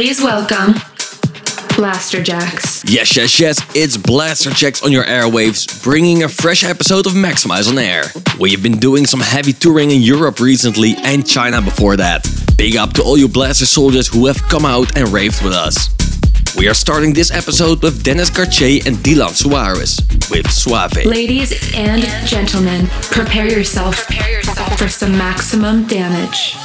Please welcome Blasterjaxx. Yes, yes, yes, it's Blasterjaxx on your airwaves, bringing a fresh episode of Maxximize on Air. We've been doing some heavy touring in Europe recently and China before that. Big up to all you Blastersoldiers who have come out and raved with us. We are starting this episode with Dennis Cartier and Dylan Suarez with Suave. Ladies and gentlemen, prepare yourself, for some maximum damage.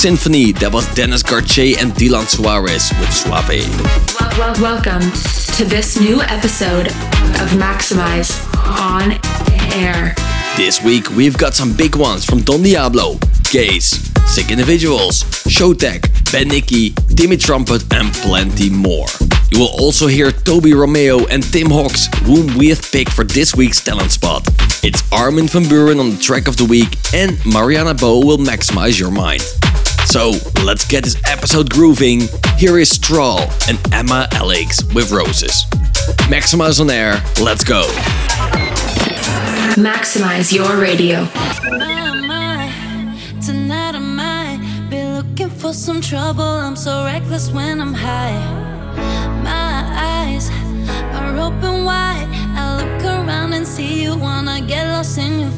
Symphony, that was Dennis Cartier and Dylan Suarez with Suave. Well, well, welcome to this new episode of Maxximize on air. This week we've got some big ones from Don Diablo, Gaze, Sick Individuals, Showtek, Ben Nicky, Timmy Trumpet, and plenty more. You will also hear Toby Romeo and Tim Hawks, whom we have picked for this week's talent spot. It's Armin van Buuren on the track of the week, and Mariana Bo will maximize your mind. So let's get this episode grooving. Here is Strahl and Emma Alex with Roses. Maxximize on air, let's go. Maximize your radio. My, my, tonight I might be looking for some trouble. I'm so reckless when I'm high. My eyes are open wide. I look around and see you wanna get lost in your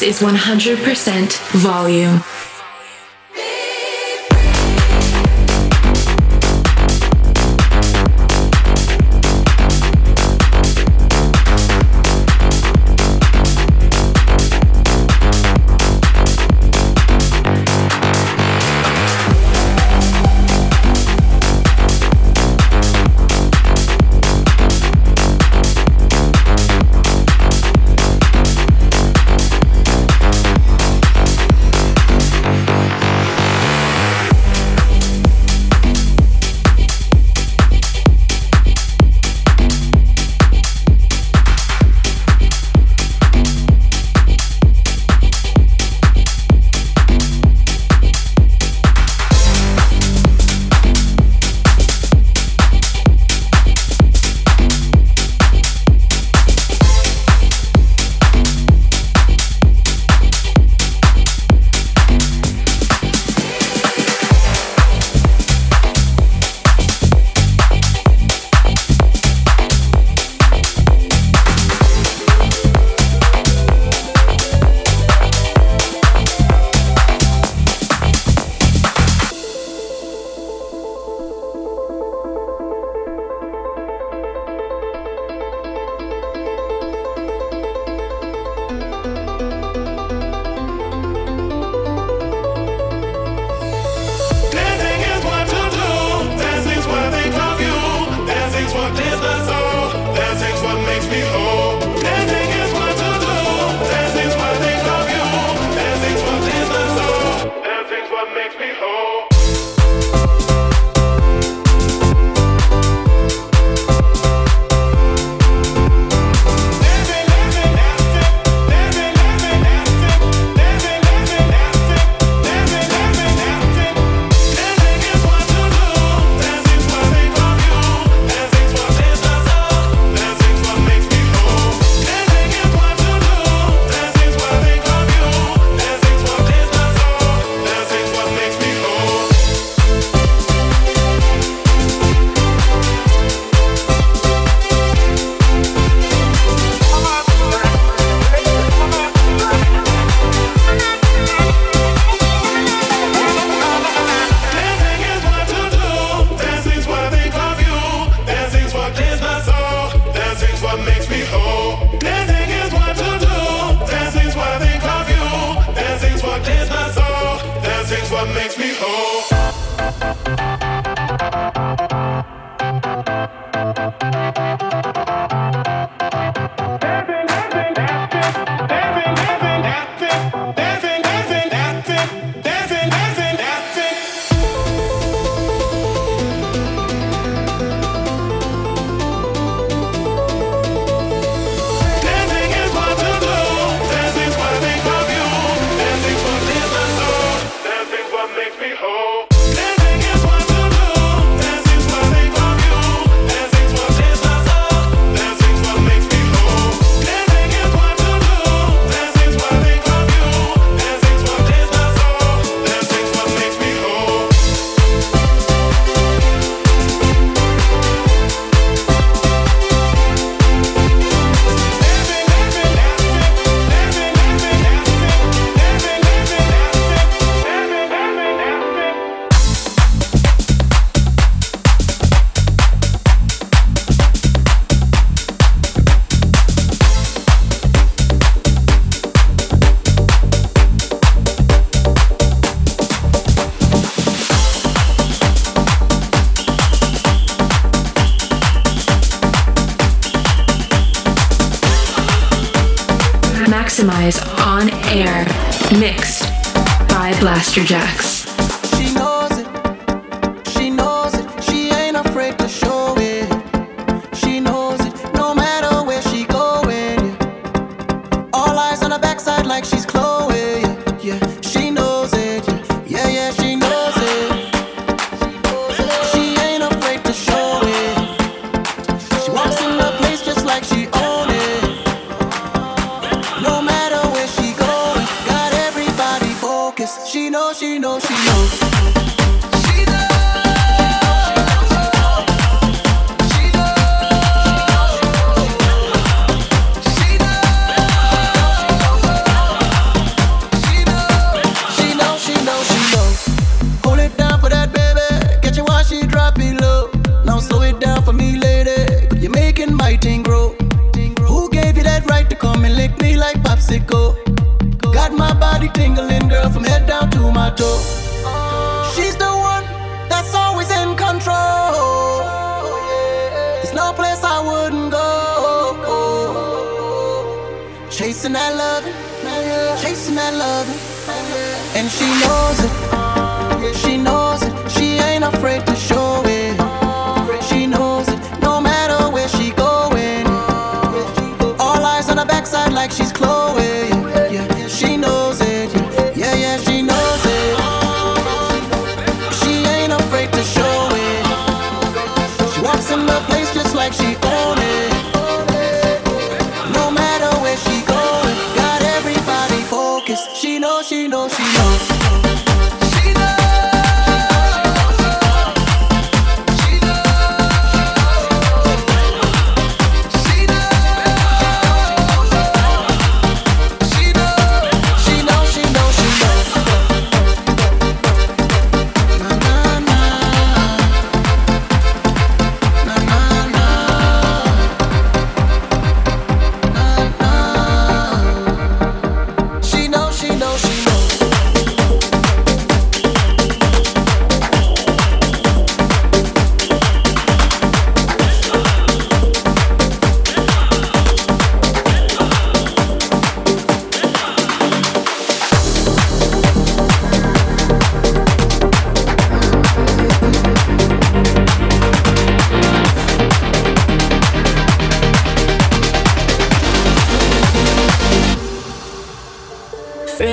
Is 100% volume.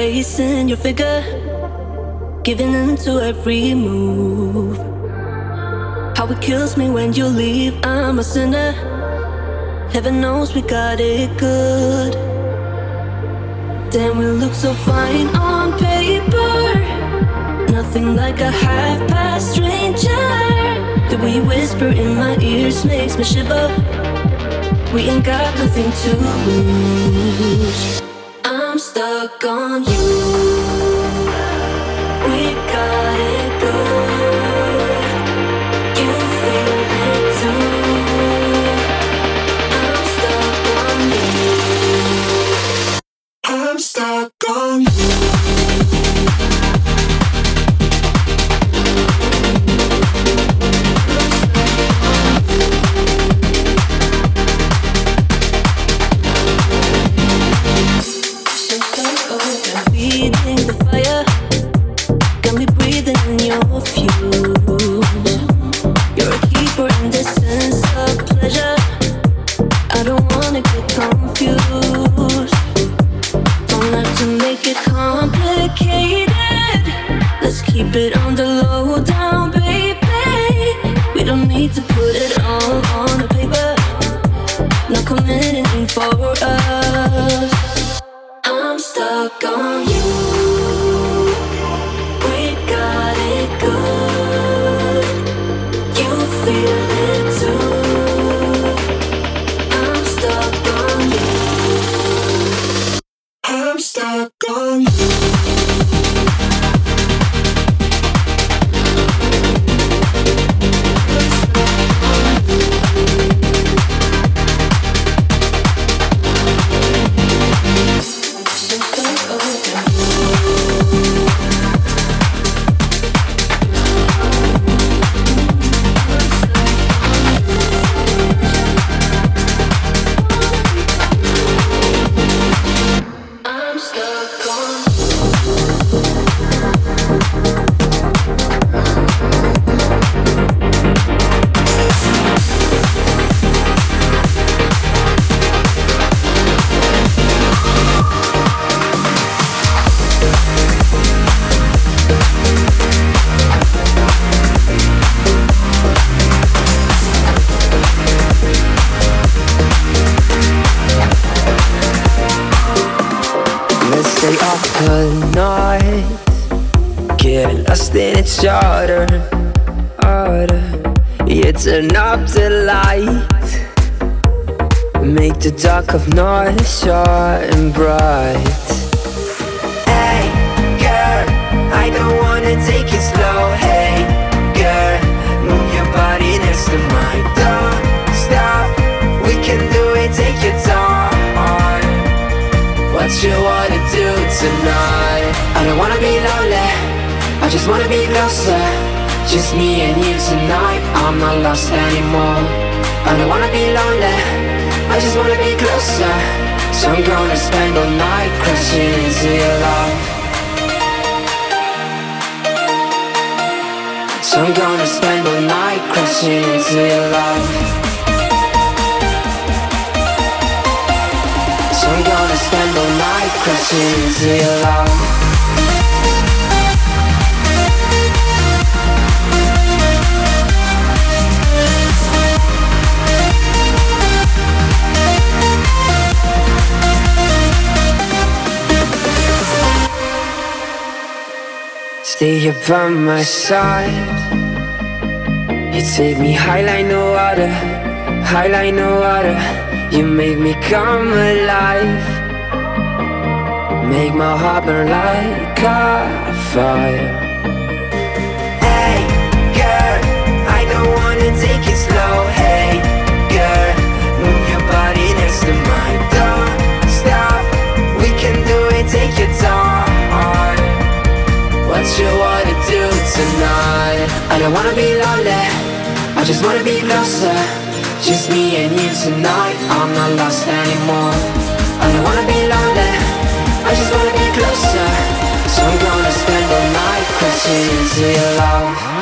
Tracing your figure, giving into every move. How it kills me when you leave, I'm a sinner. Heaven knows we got it good. Damn, we look so fine on paper. Nothing like a half past stranger. The way you whisper in my ears makes me shiver. We ain't got nothing to lose. Stuck on you. Stuck on you. So I'm gonna spend all night crashing into your love. So I'm gonna spend all night crashing into your love. Stay here by my side. You take me high like no other, high like no other. You make me come alive. Make my heart burn like a fire. Hey, girl, I don't wanna take it slow. Hey, girl, move your body next to mine. What you wanna do tonight? I don't wanna be lonely. I just wanna be closer. Just me and you tonight. I'm not lost anymore. I don't wanna be lonely. I just wanna be closer. So I'm gonna spend the night crashing into your love.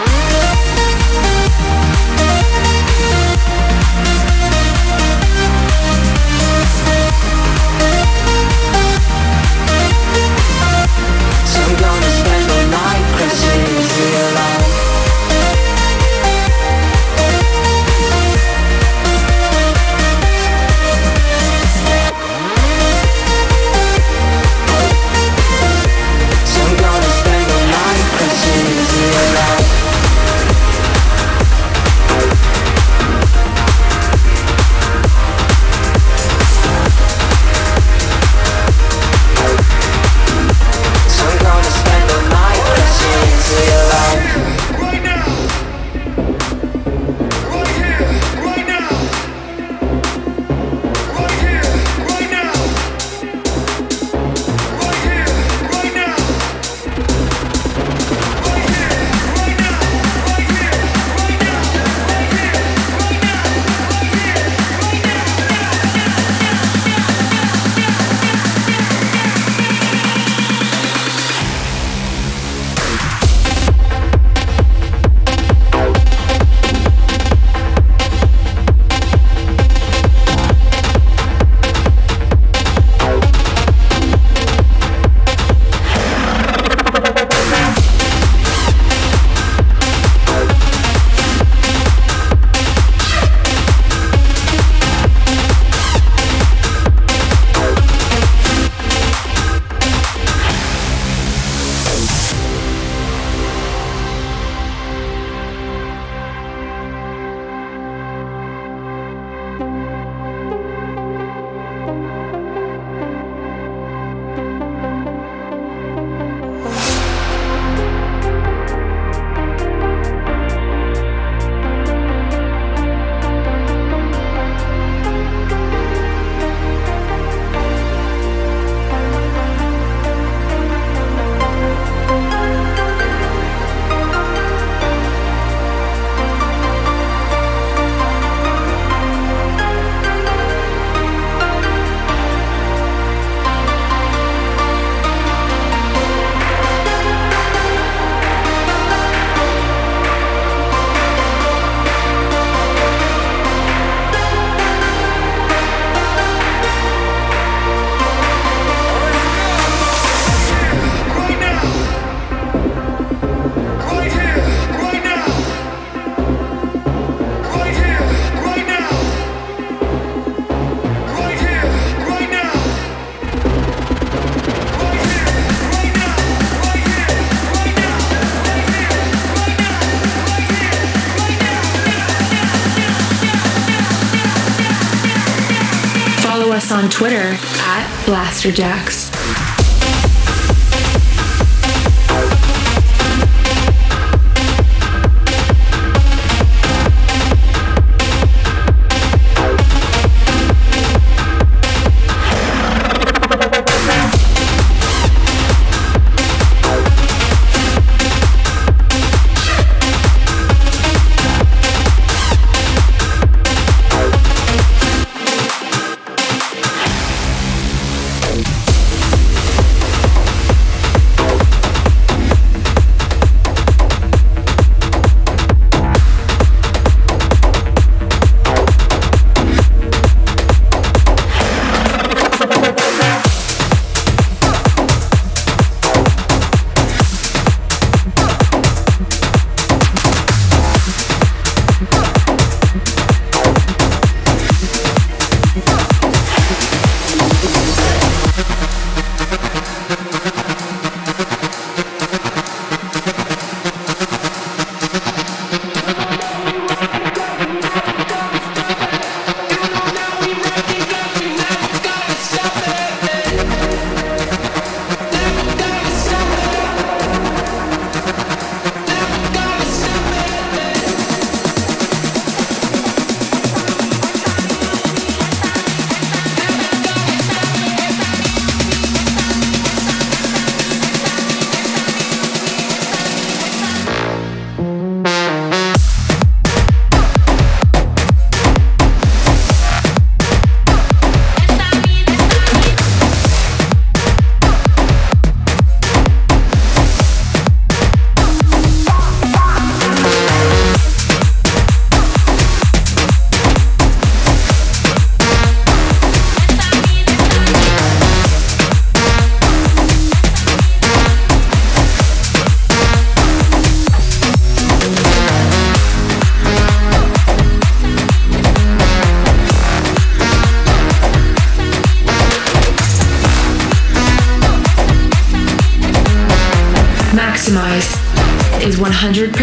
Blasterjaxx.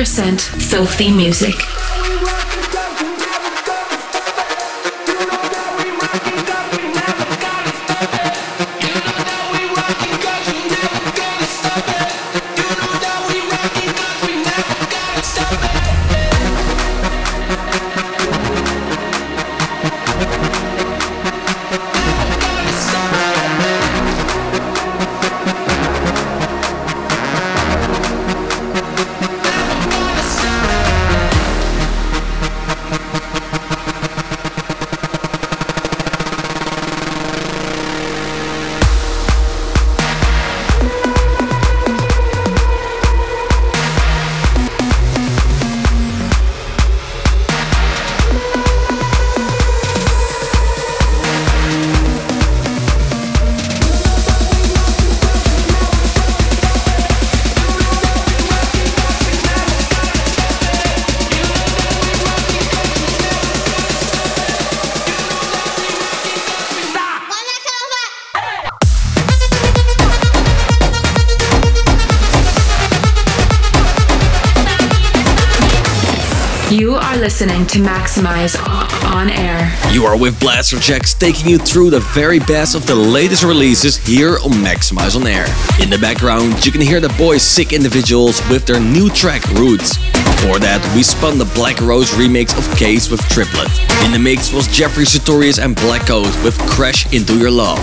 100% filthy music. To Maxximize on air. You are with Blasterjaxx taking you through the very best of the latest releases here on Maxximize on air. In the background, you can hear the boys Sick Individuals with their new track Roots. Before that, we spun the Black Rose remix of Case with Triplet. In the mix was Jeffrey Sutorius and Black with Crash Into Your Love.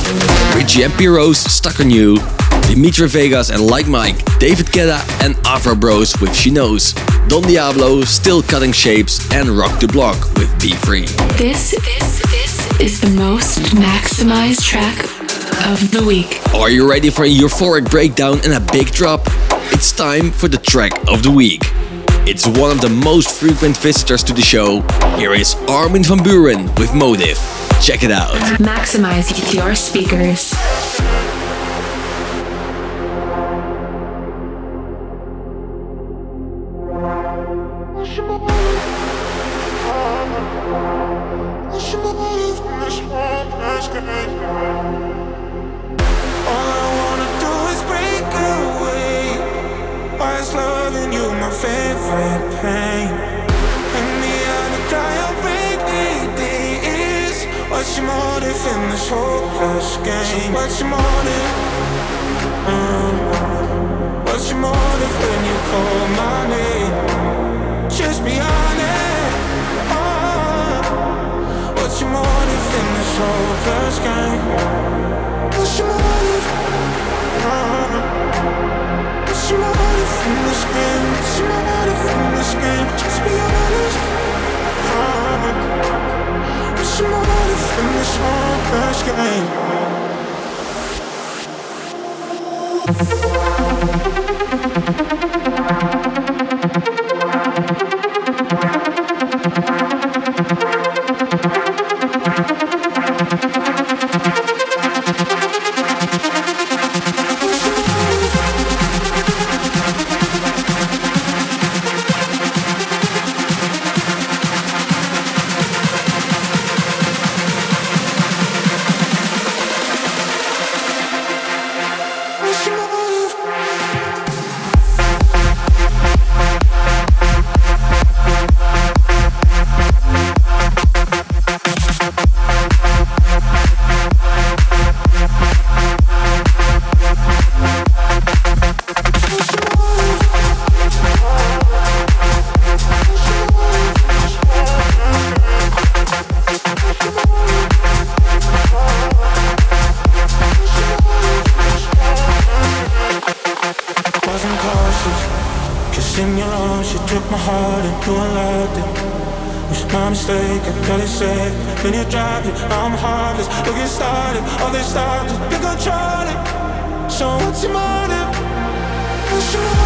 Richie and Rose Stuck on You. Dimitri Vegas and Like Mike, David Guetta and Afro Bros with She Knows. Don Diablo, Still Cutting Shapes, and Rock the Block with Be Free. This, this, this is the most maximized track of the week. Are you ready for a euphoric breakdown and a big drop? It's time for the track of the week. It's one of the most frequent visitors to the show. Here is Armin van Buuren with Motive. Check it out. Maximize your speakers. In this hopeless game? So what's your motive? Uh, what's your motive when you call my name? Just be honest. Uh, what's your motive in this hopeless game? What's your motive? Uh, what's your motive in this game? What's your motive in this game? Just be honest somebody from this whole game. What's your motive? What's your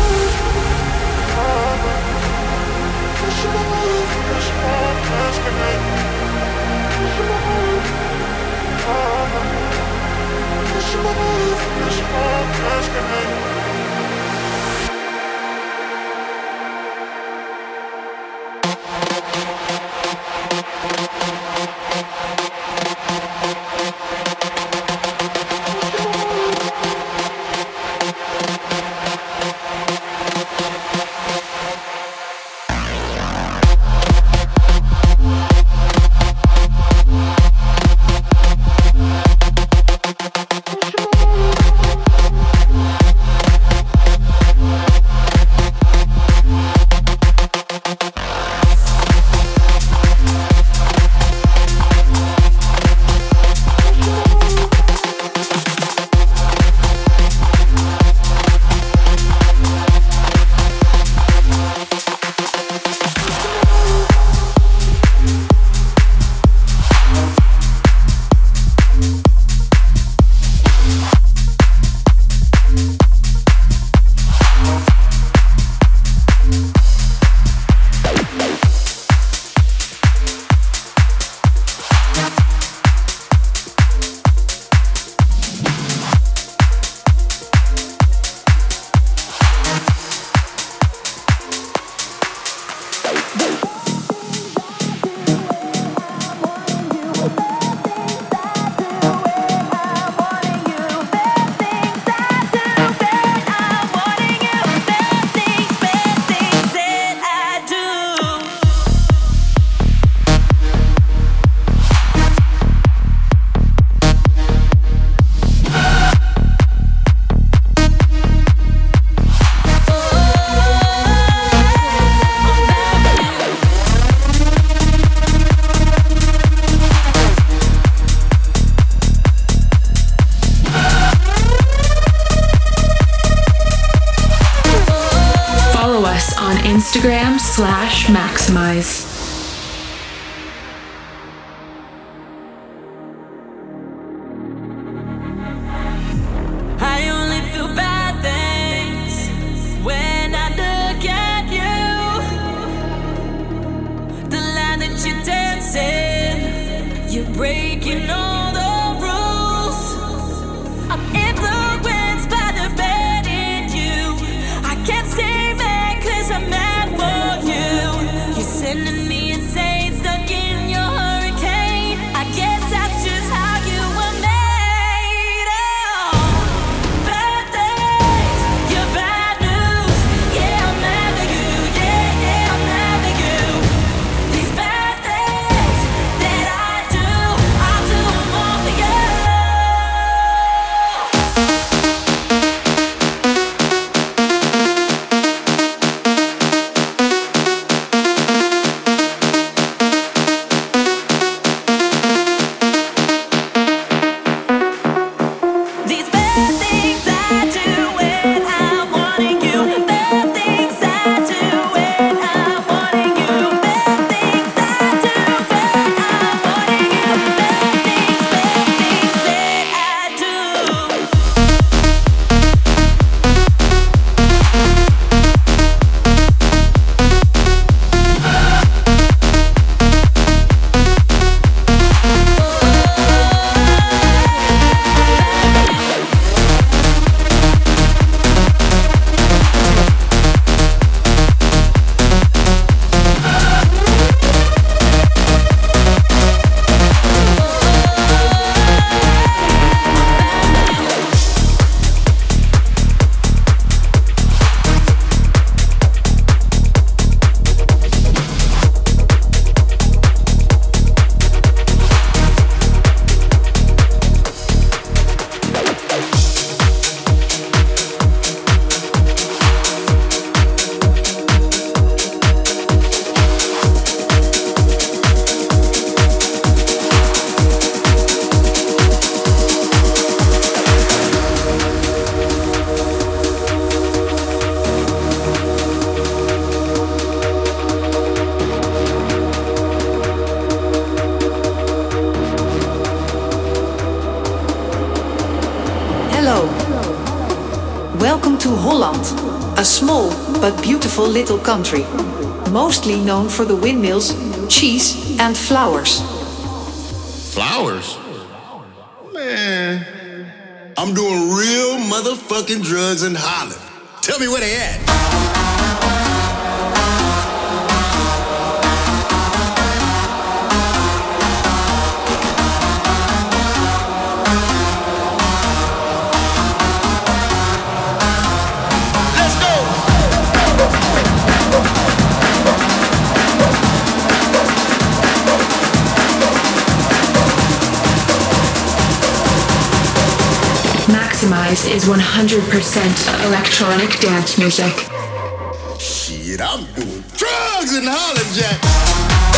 little country, mostly known for the windmills, cheese, and flowers. Flowers? Man, I'm doing real motherfucking drugs in Holland. Tell me where they at. Is 100% electronic dance music. Shit, I'm doing drugs in Holland, Jack.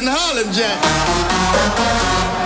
In Holland, Jack.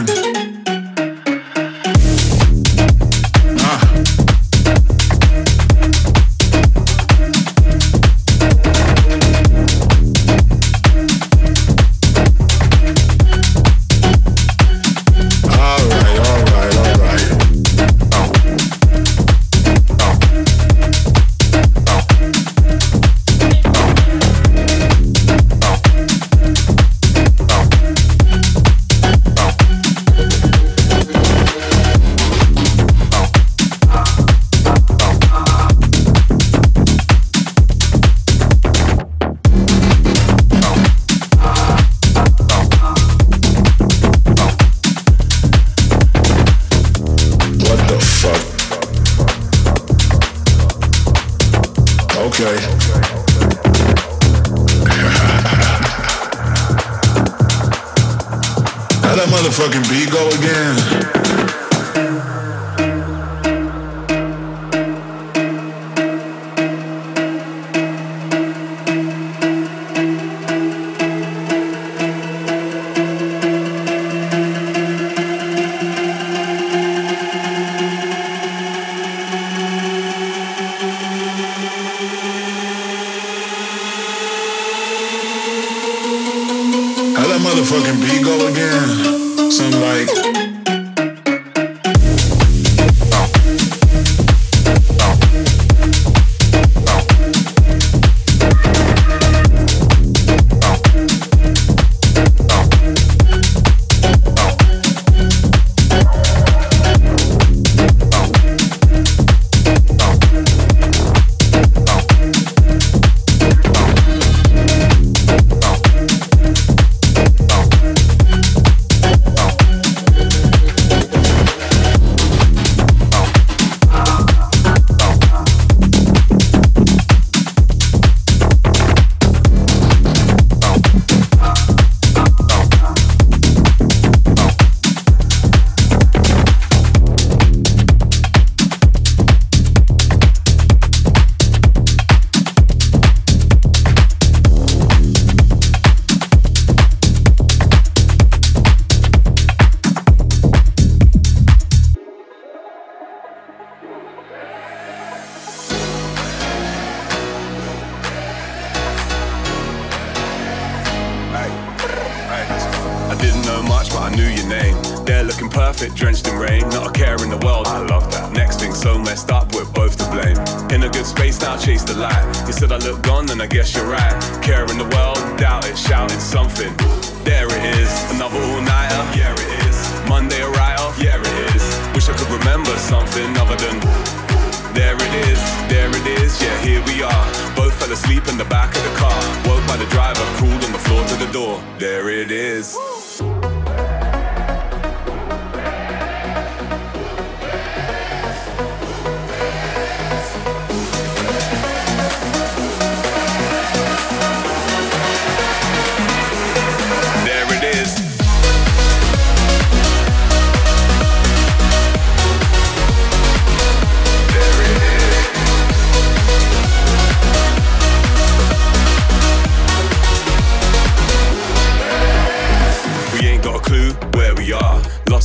Beat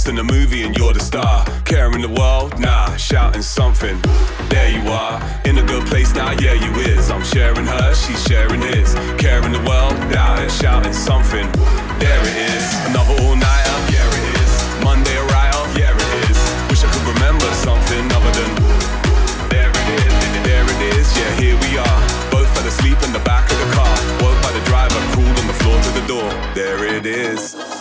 in the movie and you're the star. Caring the world? Nah, shouting something. There you are, in a good place now, yeah, you is. I'm sharing her, she's sharing his. Caring the world? Nah, and shouting something. There it is, another all nighter, yeah, it is. Monday arrival. yeah, it is. Wish I could remember something other than. There it is, there it is, yeah, here we are. Both fell asleep in the back of the car. Woke by the driver, crawled on the floor to the door. There it is.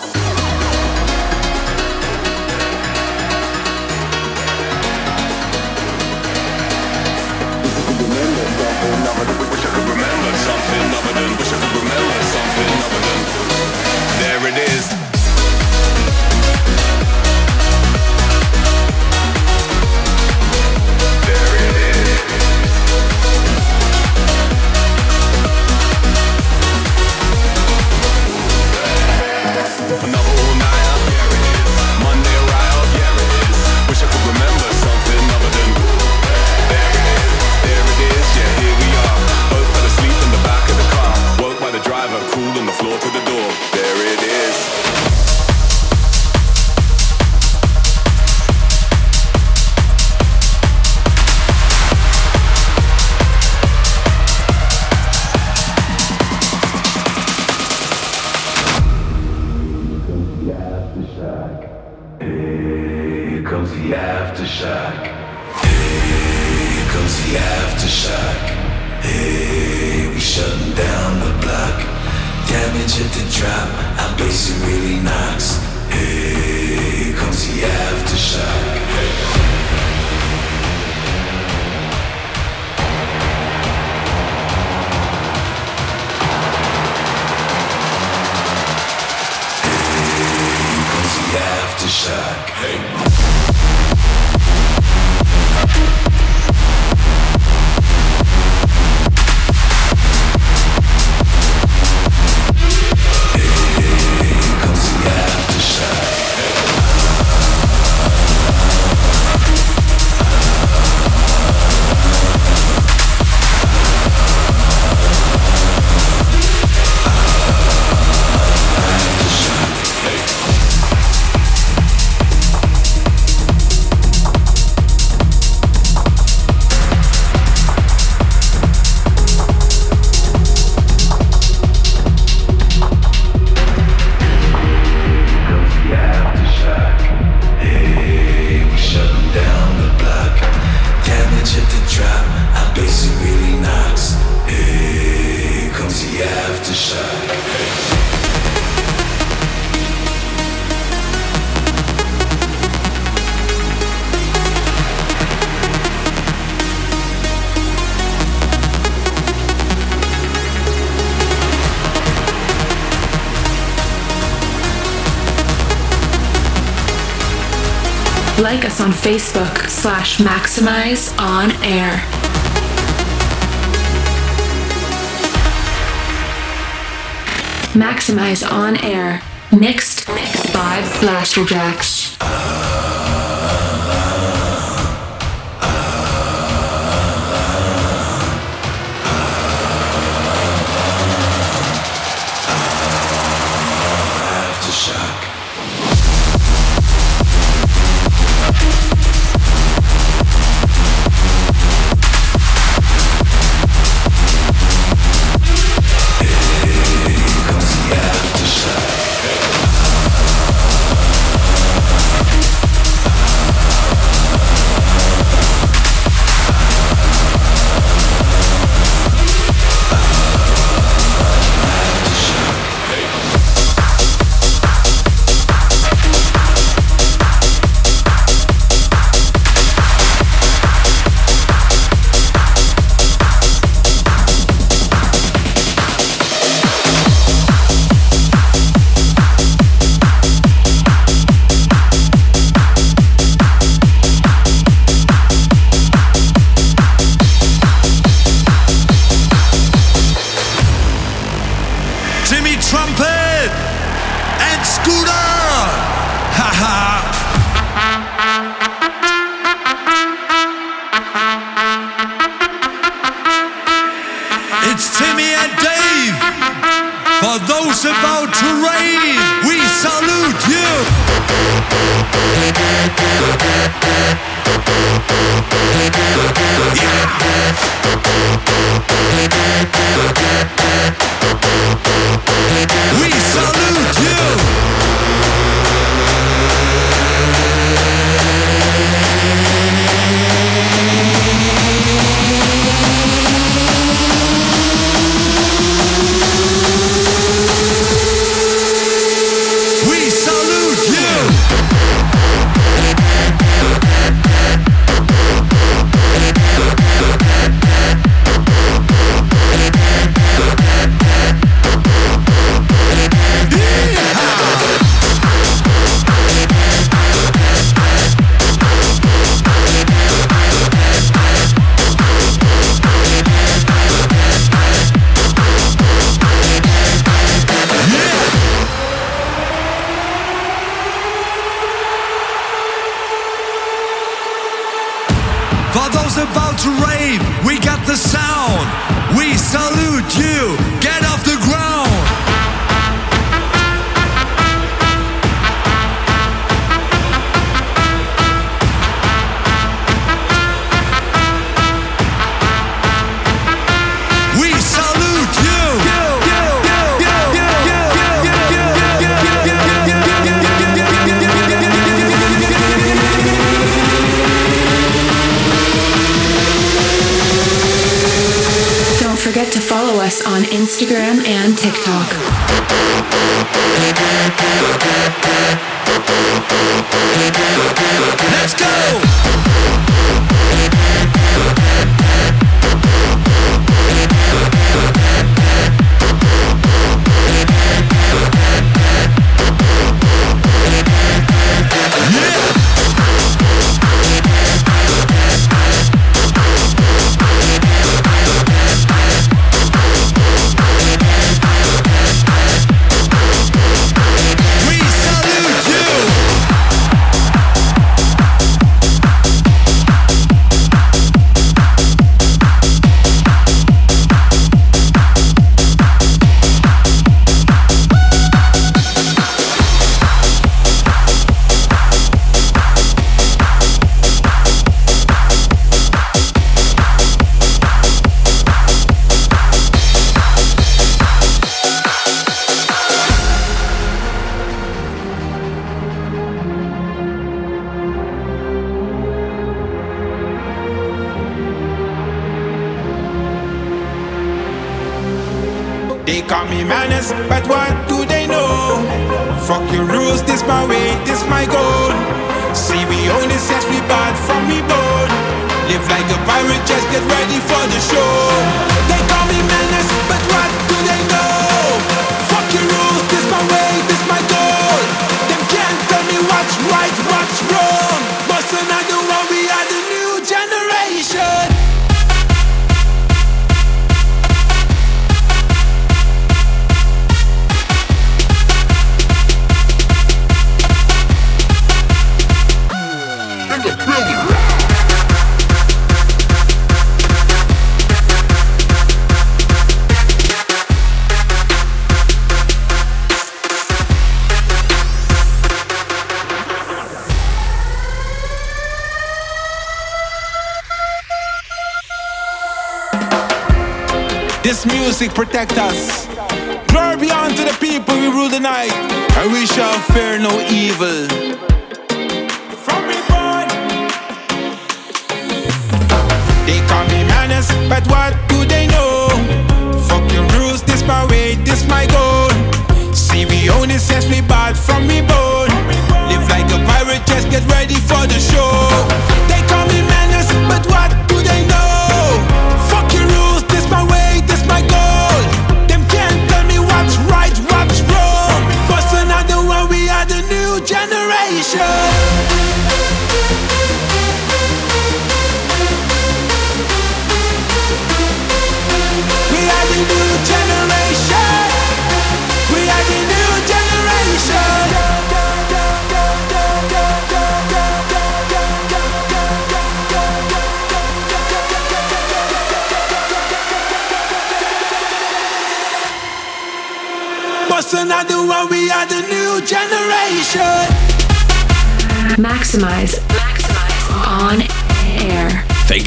There it is. Facebook slash Maxximize On Air. Maxximize On Air. Mixed, mixed by Blasterjaxx.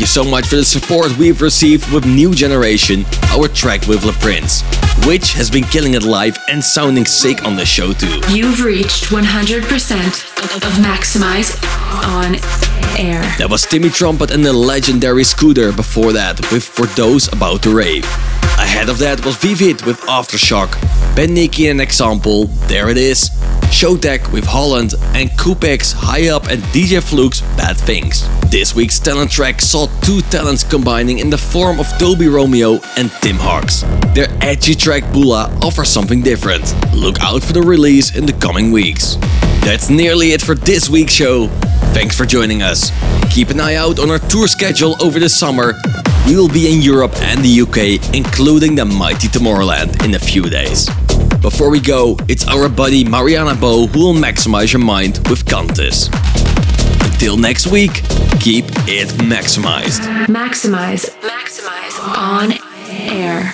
So much for the support we've received with New Generation, our track with Le Prince, which has been killing it live and sounding sick on the show too. You've reached 100% of Maxximize on air. That was Timmy Trumpet and the legendary Scooter before that with For Those About to Rave. Ahead of that was Vivid with Aftershock, Ben Nicky an example, there it is, Showtek with Holland, and Kupex High Up and DJ Fluke's Bad Things. This week's talent track saw two talents combining in the form of Toby Romeo and Tim Hawks. Their edgy track Bula offers something different. Look out for the release in the coming weeks. That's nearly it for this week's show. Thanks for joining us. Keep an eye out on our tour schedule over the summer. We will be in Europe and the UK, including the mighty Tomorrowland in a few days. Before we go, it's our buddy Mariana Bo who will maximize your mind with Cantus. Until next week, keep it maximized. Maximize. Maximize. On air.